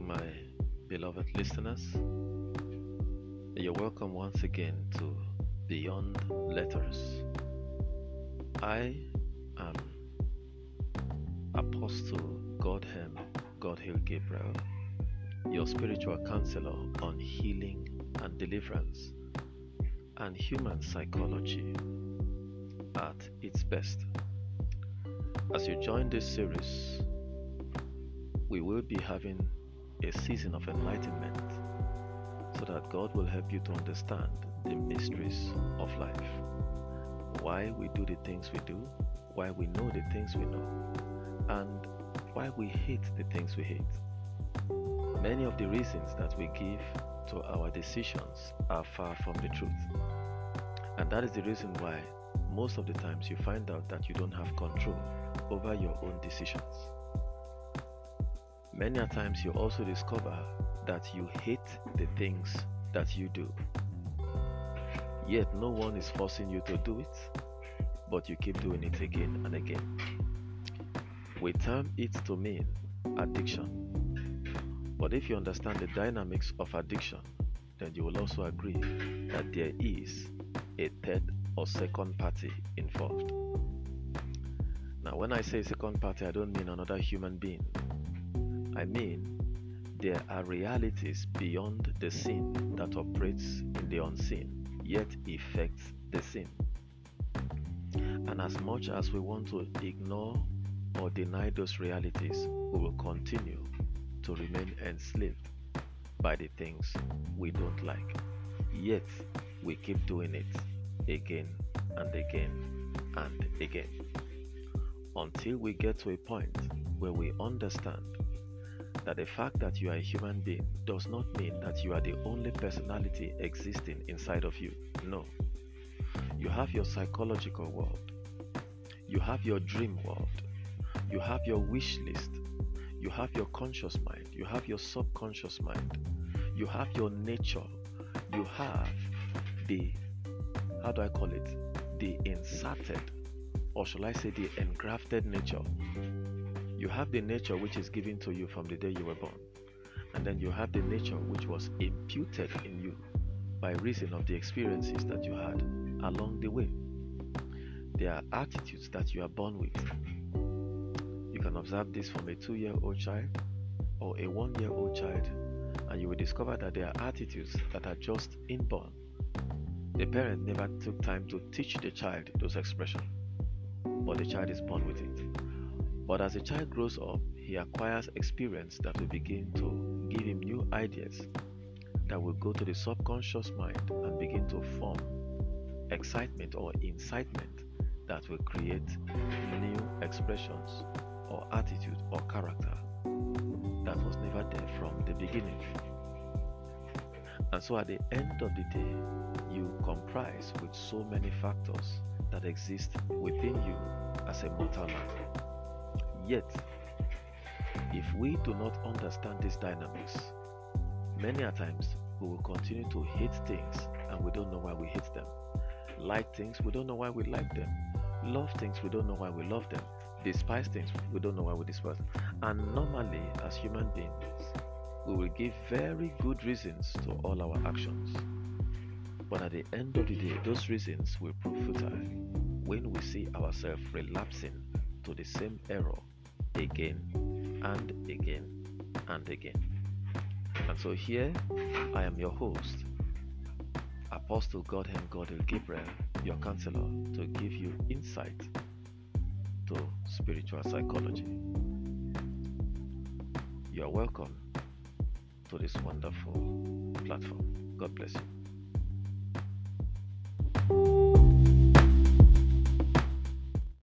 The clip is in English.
My beloved listeners. You're welcome once again to Beyond Letters. I am Apostle Godhem Godhill Gabriel, your spiritual counselor on healing and deliverance and human psychology at its best. As you join this series, we will be having a season of enlightenment so that God will help you to understand the mysteries of life. Why we do the things we do, why we know the things we know, and why we hate the things we hate. Many of the reasons that we give to our decisions are far from the truth. And that is the reason why most of the times you find out that you don't have control over your own decisions. Many a times you also discover that you hate the things that you do. Yet no one is forcing you to do it, but you keep doing it again and again. We term it to mean addiction. But if you understand the dynamics of addiction, then you will also agree that there is a third or second party involved. Now, when I say second party, I don't mean another human being. I mean there are realities beyond the sin that operates in the unseen, yet affects the sin. And as much as we want to ignore or deny those realities, we will continue to remain enslaved by the things we don't like. Yet, we keep doing it again and again and again until we get to a point where we understand that the fact that you are a human being does not mean that you are the only personality existing inside of you. No. You have your psychological world, you have your dream world, you have your wish list, you have your conscious mind, you have your subconscious mind, you have your nature, you have the, how do I call it, the inserted, or shall I say the engrafted nature you have the nature which is given to you from the day you were born, and then you have the nature which was imputed in you by reason of the experiences that you had along the way. There are attitudes that you are born with. You can observe this from a two year old child or a one year old child, and you will discover that there are attitudes that are just inborn. The parent never took time to teach the child those expressions, but the child is born with it. But as a child grows up, he acquires experience that will begin to give him new ideas that will go to the subconscious mind and begin to form excitement or incitement that will create new expressions or attitude or character that was never there from the beginning. And so at the end of the day, you comprise with so many factors that exist within you as a mortal man. Yet, if we do not understand these dynamics, many a times we will continue to hate things and we don't know why we hate them. Like things, we don't know why we like them. Love things, we don't know why we love them. Despise things, we don't know why we despise them. And normally, as human beings, we will give very good reasons to all our actions. But at the end of the day, those reasons will prove futile when we see ourselves relapsing to the same error again and again and again. And so here I am your host, Apostle Godhem Godhill Gabriel, your counselor, to give you insight to spiritual psychology. You are welcome to this wonderful platform. God bless you.